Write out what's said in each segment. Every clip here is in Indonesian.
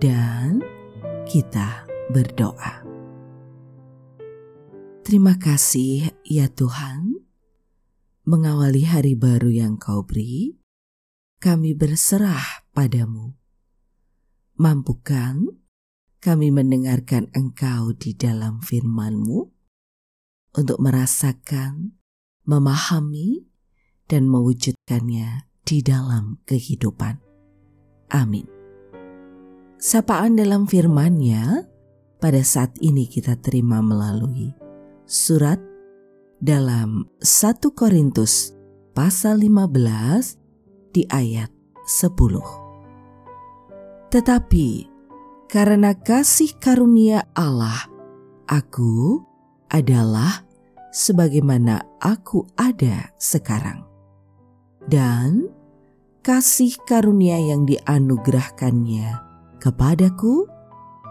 dan kita berdoa. Terima kasih ya Tuhan, mengawali hari baru yang kau beri, kami berserah padamu. Mampukan kami mendengarkan engkau di dalam firman-Mu untuk merasakan, memahami, dan mewujudkannya di dalam kehidupan. Amin. Sapaan dalam firman-Nya pada saat ini kita terima melalui surat dalam 1 Korintus pasal 15 di ayat 10. Tetapi karena kasih karunia Allah, aku adalah sebagaimana aku ada sekarang. Dan kasih karunia yang dianugerahkannya kepadaku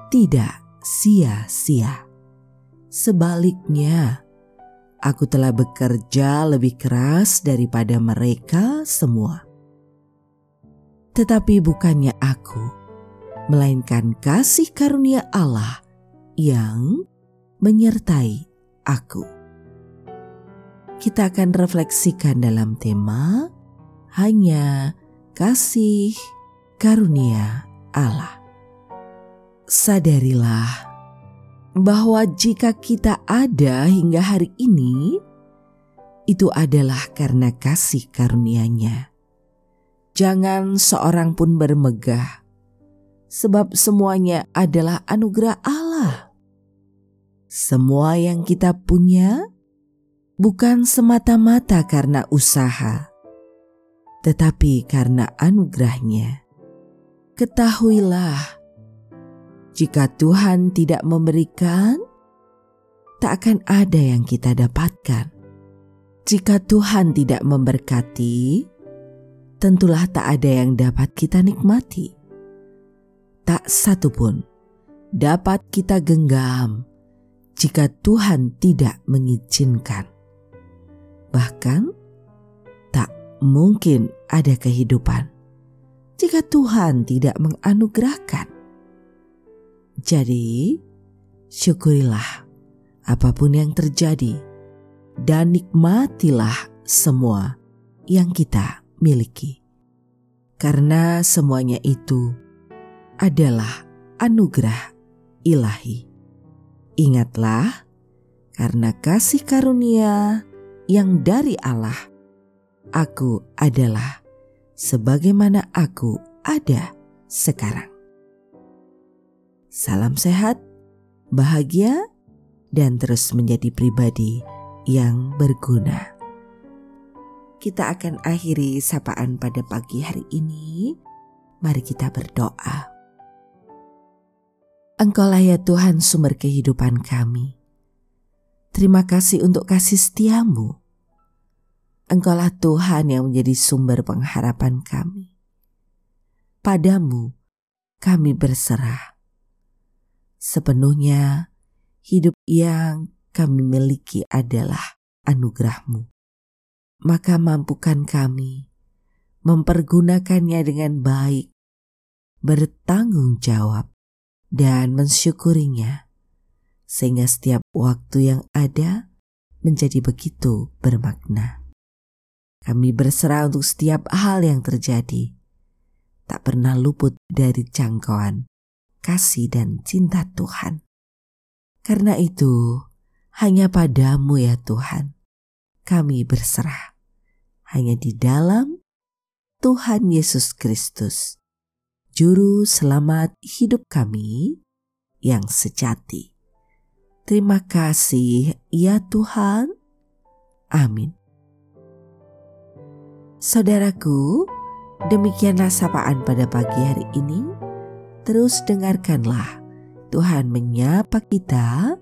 tidak sia-sia. Sebaliknya, aku telah bekerja lebih keras daripada mereka semua. Tetapi bukannya aku, melainkan kasih karunia Allah yang menyertai aku. Kita akan refleksikan dalam tema hanya kasih karunia Allah. Sadarilah bahwa jika kita ada hingga hari ini, itu adalah karena kasih karunia-Nya. Jangan seorang pun bermegah, sebab semuanya adalah anugerah Allah. Semua yang kita punya bukan semata-mata karena usaha, tetapi karena anugerahnya. Ketahuilah, jika Tuhan tidak memberikan, tak akan ada yang kita dapatkan. Jika Tuhan tidak memberkati, tentulah tak ada yang dapat kita nikmati. Tak satu pun dapat kita genggam jika Tuhan tidak mengizinkan. Bahkan tak mungkin ada kehidupan jika Tuhan tidak menganugerahkan. Jadi, syukurilah apa pun yang terjadi dan nikmatilah semua yang kita miliki. Karena semuanya itu adalah anugerah ilahi. Ingatlah, karena kasih karunia yang dari Allah, aku adalah sebagaimana aku ada sekarang. Salam sehat, bahagia, dan terus menjadi pribadi yang berguna. Kita akan akhiri sapaan pada pagi hari ini. Mari kita berdoa. Engkaulah ya Tuhan sumber kehidupan kami. Terima kasih untuk kasih setiamu. Engkaulah Tuhan yang menjadi sumber pengharapan kami. Padamu kami berserah Sepenuhnya hidup yang kami miliki adalah anugerahmu. Maka mampukan kami mempergunakannya dengan baik, bertanggung jawab, dan mensyukurinya, sehingga setiap waktu yang ada menjadi begitu bermakna. Kami berserah untuk setiap hal yang terjadi, tak pernah luput dari jangkauan kasih dan cinta Tuhan. Karena itu, hanya padamu ya Tuhan, kami berserah. Hanya di dalam Tuhan Yesus Kristus, Juru Selamat hidup kami yang sejati. Terima kasih ya Tuhan. Amin. Saudaraku, demikianlah sapaan pada pagi hari ini. Terus dengarkanlah Tuhan menyapa kita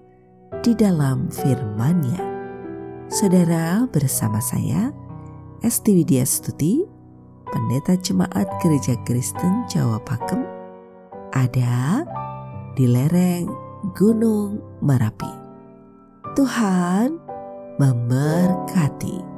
di dalam firman-Nya. Saudara bersama saya, Esti Widya Stuti, Pendeta Jemaat Gereja Kristen Jawa Pakem, ada di lereng Gunung Merapi. Tuhan memberkati.